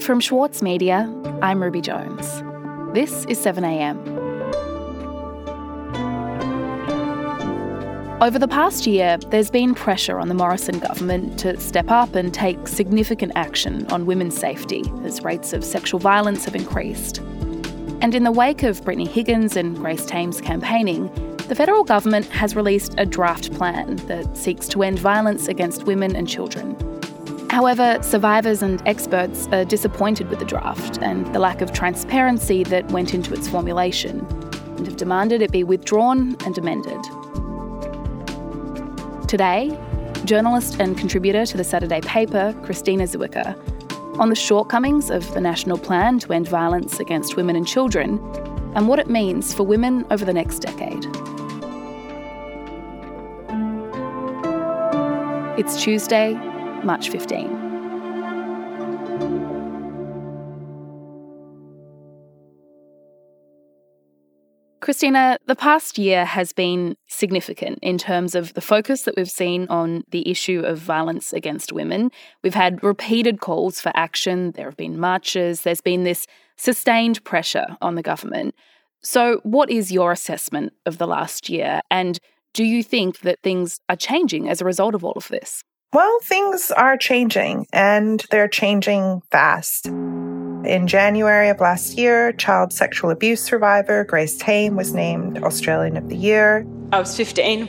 From Schwartz Media, I'm Ruby Jones. This is 7am. Over the past year, there's been pressure on the Morrison government to step up and take significant action on women's safety as rates of sexual violence have increased. And in the wake of Brittany Higgins and Grace Tame's campaigning, the federal government has released a draft plan that seeks to end violence against women and children. However, survivors and experts are disappointed with the draft and the lack of transparency that went into its formulation and have demanded it be withdrawn and amended. Today, journalist and contributor to the Saturday paper, Christina Ziwica, on the shortcomings of the national plan to end violence against women and children and what it means for women over the next decade. It's Tuesday, March 15. Christina, the past year has been significant in terms of the focus that we've seen on the issue of violence against women. We've had repeated calls for action, there have been marches, there's been this sustained pressure on the government. So, what is your assessment of the last year? And do you think that things are changing as a result of all of this? Well, things are changing and they're changing fast. In January of last year, child sexual abuse survivor Grace Tame was named Australian of the Year. I was 15.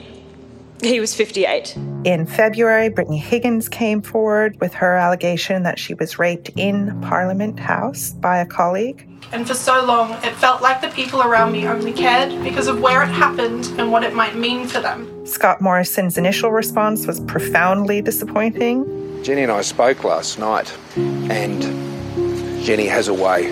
He was 58. In February, Brittany Higgins came forward with her allegation that she was raped in Parliament House by a colleague. And for so long, it felt like the people around me only cared because of where it happened and what it might mean for them. Scott Morrison's initial response was profoundly disappointing. Jenny and I spoke last night, and Jenny has a way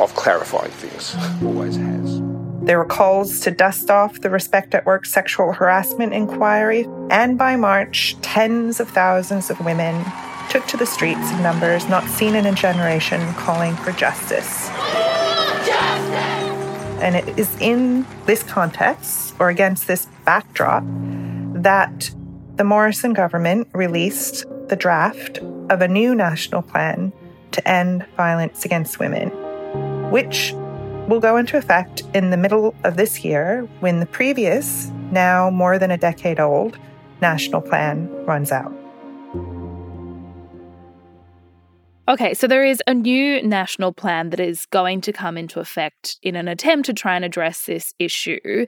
of clarifying things, always has. There were calls to dust off the Respect at Work sexual harassment inquiry, and by March, tens of thousands of women took to the streets in numbers not seen in a generation calling for justice. And it is in this context, or against this backdrop, that the Morrison government released the draft of a new national plan to end violence against women, which will go into effect in the middle of this year when the previous, now more than a decade old, national plan runs out. Okay, so there is a new national plan that is going to come into effect in an attempt to try and address this issue.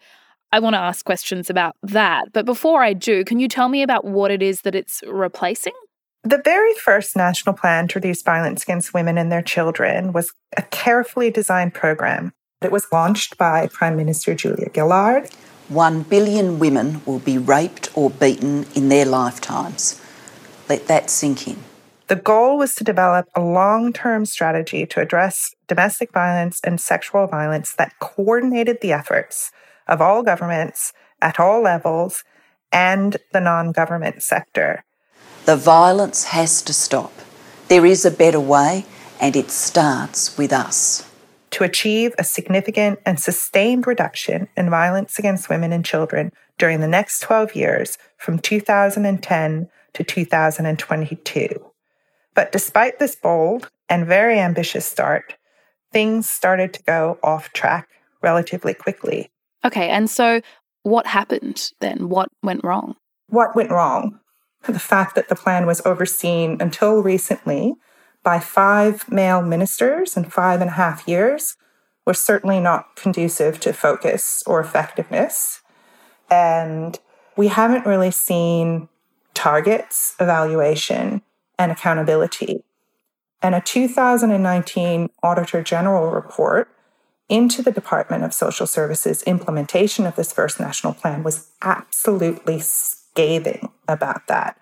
I want to ask questions about that. But before I do, can you tell me about what it is that it's replacing? The very first national plan to reduce violence against women and their children was a carefully designed program. It was launched by Prime Minister Julia Gillard. One billion women will be raped or beaten in their lifetimes. Let that sink in. The goal was to develop a long term strategy to address domestic violence and sexual violence that coordinated the efforts of all governments at all levels and the non government sector. The violence has to stop. There is a better way, and it starts with us. To achieve a significant and sustained reduction in violence against women and children during the next 12 years from 2010 to 2022. But despite this bold and very ambitious start, things started to go off track relatively quickly. Okay, and so what happened then? What went wrong? What went wrong? The fact that the plan was overseen until recently by five male ministers in five and a half years was certainly not conducive to focus or effectiveness. And we haven't really seen targets, evaluation, and accountability. And a 2019 Auditor General report into the Department of Social Services implementation of this first national plan was absolutely scathing about that.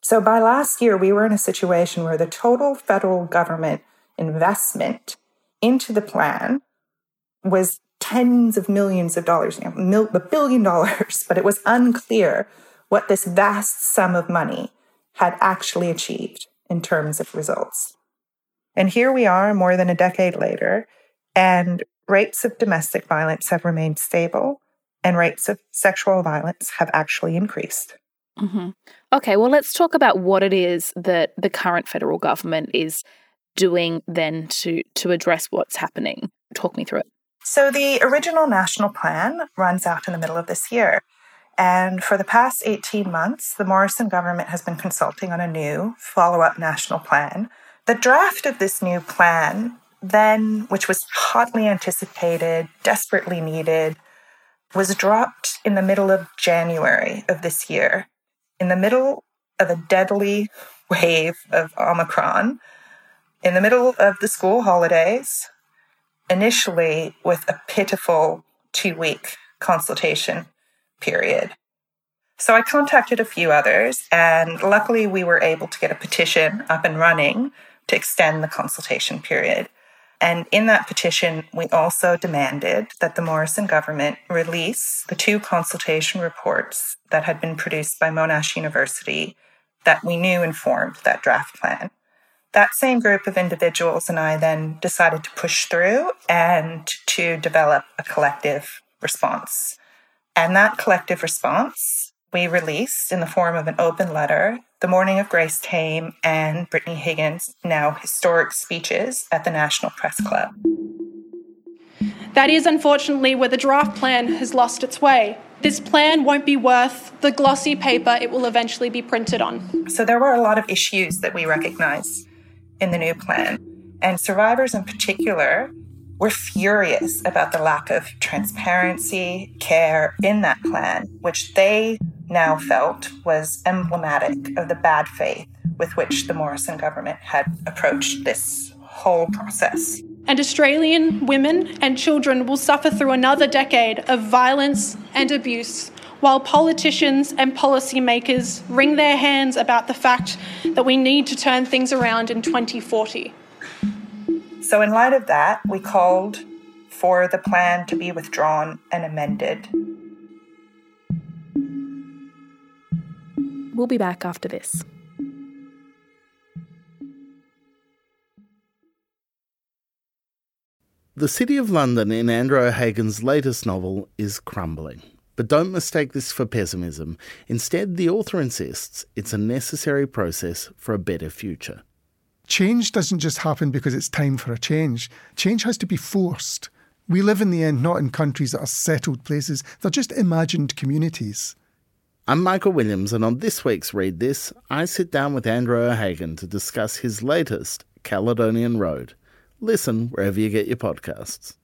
So by last year, we were in a situation where the total federal government investment into the plan was tens of millions of dollars, a billion dollars, but it was unclear what this vast sum of money had actually achieved in terms of results. And here we are more than a decade later, and rates of domestic violence have remained stable, and rates of sexual violence have actually increased. Mm-hmm. Okay, well, let's talk about what it is that the current federal government is doing then to to address what's happening. Talk me through it. So the original national plan runs out in the middle of this year. And for the past 18 months, the Morrison government has been consulting on a new follow up national plan. The draft of this new plan, then, which was hotly anticipated, desperately needed, was dropped in the middle of January of this year, in the middle of a deadly wave of Omicron, in the middle of the school holidays, initially with a pitiful two week consultation period. So I contacted a few others, and luckily we were able to get a petition up and running to extend the consultation period. And in that petition, we also demanded that the Morrison government release the two consultation reports that had been produced by Monash University that we knew informed that draft plan. That same group of individuals and I then decided to push through and to develop a collective response. And that collective response we released in the form of an open letter the morning of Grace Tame and Brittany Higgins' now historic speeches at the National Press Club. That is unfortunately where the draft plan has lost its way. This plan won't be worth the glossy paper it will eventually be printed on. So there were a lot of issues that we recognize in the new plan. And survivors in particular were furious about the lack of transparency, care in that plan, which they now felt was emblematic of the bad faith with which the Morrison government had approached this whole process. And Australian women and children will suffer through another decade of violence and abuse, while politicians and policymakers wring their hands about the fact that we need to turn things around in 2040. So, in light of that, we called for the plan to be withdrawn and amended. We'll be back after this. The City of London in Andrew O'Hagan's latest novel is crumbling. But don't mistake this for pessimism. Instead, the author insists it's a necessary process for a better future. Change doesn't just happen because it's time for a change. Change has to be forced. We live in the end not in countries that are settled places, they're just imagined communities. I'm Michael Williams, and on this week's Read This, I sit down with Andrew O'Hagan to discuss his latest, Caledonian Road. Listen wherever you get your podcasts.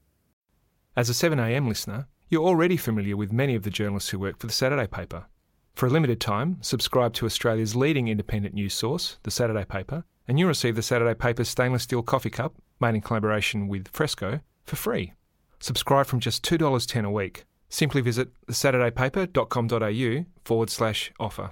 As a 7am listener, you're already familiar with many of the journalists who work for the Saturday paper. For a limited time, subscribe to Australia's leading independent news source, the Saturday paper, and you'll receive the Saturday paper's stainless steel coffee cup, made in collaboration with Fresco, for free. Subscribe from just $2.10 a week. Simply visit thesaturdaypaper.com.au forward slash offer.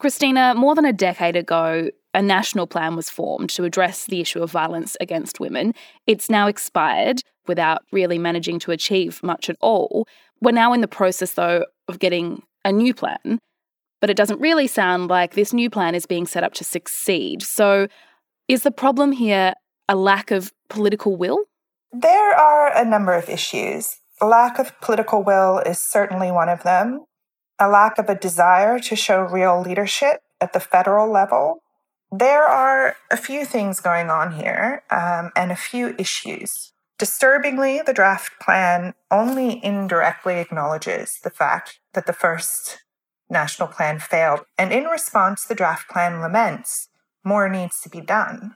Christina, more than a decade ago, a national plan was formed to address the issue of violence against women. It's now expired without really managing to achieve much at all. We're now in the process, though, of getting a new plan, but it doesn't really sound like this new plan is being set up to succeed. So, is the problem here a lack of political will? There are a number of issues. Lack of political will is certainly one of them. A lack of a desire to show real leadership at the federal level there are a few things going on here um, and a few issues. Disturbingly, the draft plan only indirectly acknowledges the fact that the first national plan failed. And in response, the draft plan laments more needs to be done.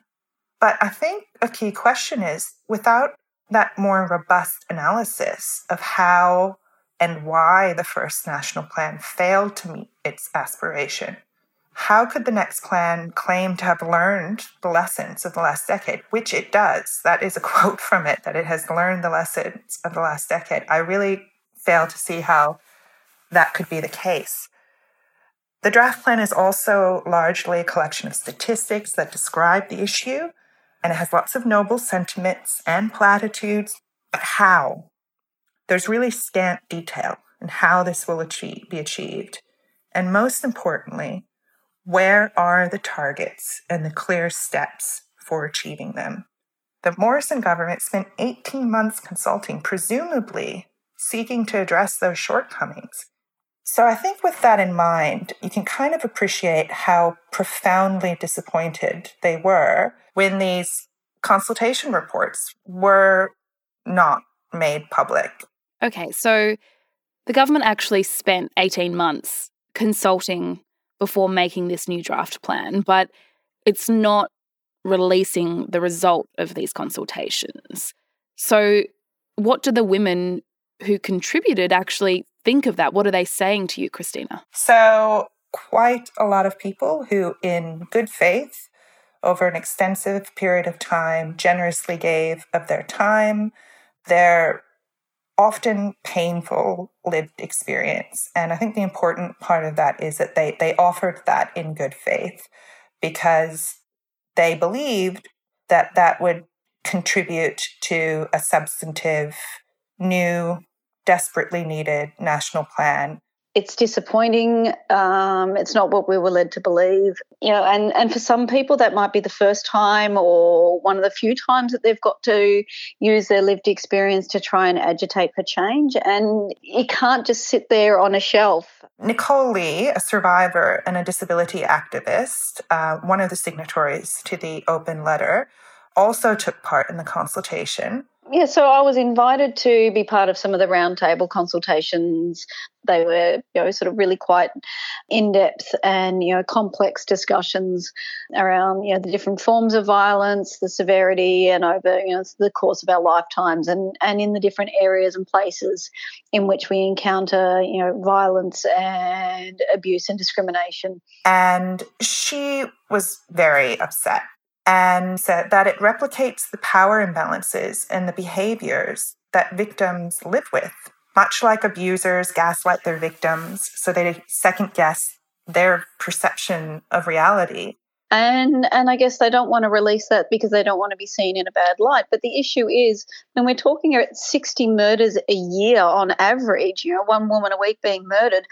But I think a key question is without that more robust analysis of how and why the first national plan failed to meet its aspiration, how could the next plan claim to have learned the lessons of the last decade, which it does? That is a quote from it, that it has learned the lessons of the last decade. I really fail to see how that could be the case. The draft plan is also largely a collection of statistics that describe the issue, and it has lots of noble sentiments and platitudes. But how? There's really scant detail in how this will achieve, be achieved. And most importantly, where are the targets and the clear steps for achieving them? The Morrison government spent 18 months consulting, presumably seeking to address those shortcomings. So I think with that in mind, you can kind of appreciate how profoundly disappointed they were when these consultation reports were not made public. Okay, so the government actually spent 18 months consulting before making this new draft plan, but it's not releasing the result of these consultations. So, what do the women who contributed actually think of that? What are they saying to you, Christina? So, quite a lot of people who, in good faith, over an extensive period of time, generously gave of their time, their often painful lived experience. And I think the important part of that is that they, they offered that in good faith because they believed that that would contribute to a substantive, new, desperately needed national plan it's disappointing. Um, it's not what we were led to believe, you know. And and for some people, that might be the first time or one of the few times that they've got to use their lived experience to try and agitate for change. And it can't just sit there on a shelf. Nicole Lee, a survivor and a disability activist, uh, one of the signatories to the open letter, also took part in the consultation. Yeah, so I was invited to be part of some of the roundtable consultations. They were, you know, sort of really quite in depth and you know complex discussions around you know the different forms of violence, the severity, and over you know the course of our lifetimes, and and in the different areas and places in which we encounter you know violence and abuse and discrimination. And she was very upset and said that it replicates the power imbalances and the behaviors that victims live with. Much like abusers gaslight their victims so they second guess their perception of reality. And and I guess they don't want to release that because they don't want to be seen in a bad light. But the issue is when we're talking at 60 murders a year on average, you know, one woman a week being murdered,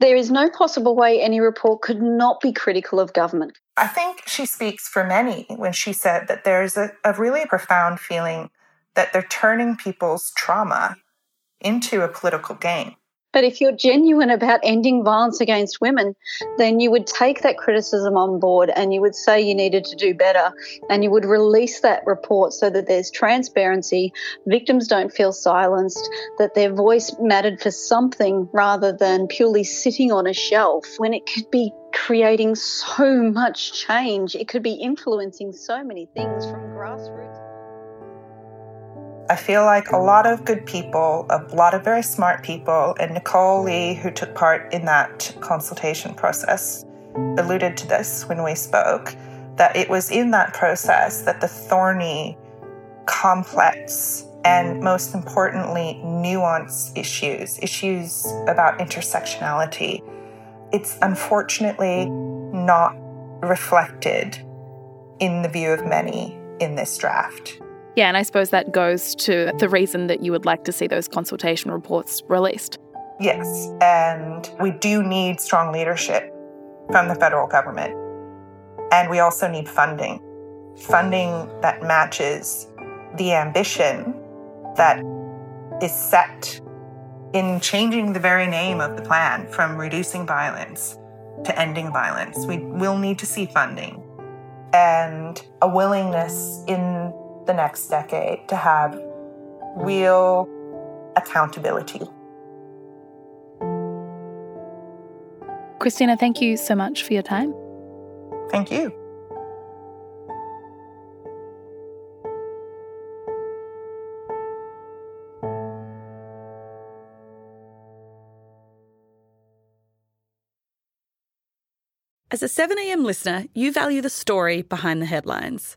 there is no possible way any report could not be critical of government. I think she speaks for many when she said that there's a, a really profound feeling that they're turning people's trauma into a political game. But if you're genuine about ending violence against women, then you would take that criticism on board and you would say you needed to do better and you would release that report so that there's transparency, victims don't feel silenced, that their voice mattered for something rather than purely sitting on a shelf when it could be creating so much change. It could be influencing so many things from grassroots. I feel like a lot of good people, a lot of very smart people, and Nicole Lee, who took part in that consultation process, alluded to this when we spoke that it was in that process that the thorny, complex, and most importantly, nuanced issues, issues about intersectionality, it's unfortunately not reflected in the view of many in this draft. Yeah, and I suppose that goes to the reason that you would like to see those consultation reports released. Yes, and we do need strong leadership from the federal government. And we also need funding funding that matches the ambition that is set in changing the very name of the plan from reducing violence to ending violence. We will need to see funding and a willingness in the next decade to have real accountability. Christina, thank you so much for your time. Thank you. As a 7am listener, you value the story behind the headlines.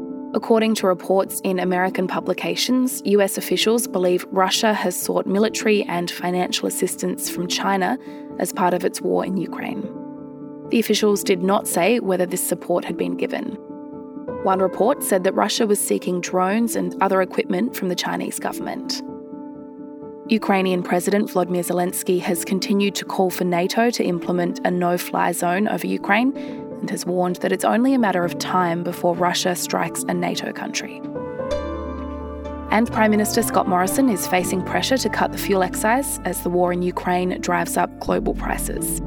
According to reports in American publications, US officials believe Russia has sought military and financial assistance from China as part of its war in Ukraine. The officials did not say whether this support had been given. One report said that Russia was seeking drones and other equipment from the Chinese government. Ukrainian President Vladimir Zelensky has continued to call for NATO to implement a no fly zone over Ukraine and has warned that it's only a matter of time before Russia strikes a NATO country. And Prime Minister Scott Morrison is facing pressure to cut the fuel excise as the war in Ukraine drives up global prices.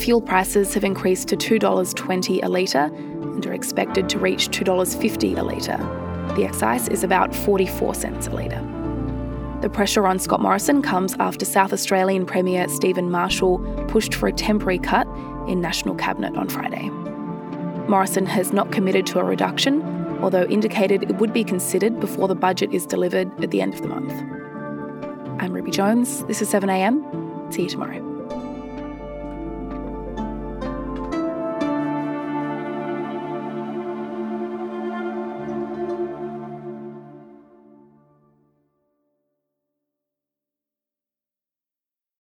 Fuel prices have increased to $2.20 a litre and are expected to reach $2.50 a litre. The excise is about 44 cents a litre. The pressure on Scott Morrison comes after South Australian Premier Stephen Marshall pushed for a temporary cut in National Cabinet on Friday. Morrison has not committed to a reduction, although indicated it would be considered before the budget is delivered at the end of the month. I'm Ruby Jones. This is 7am. See you tomorrow.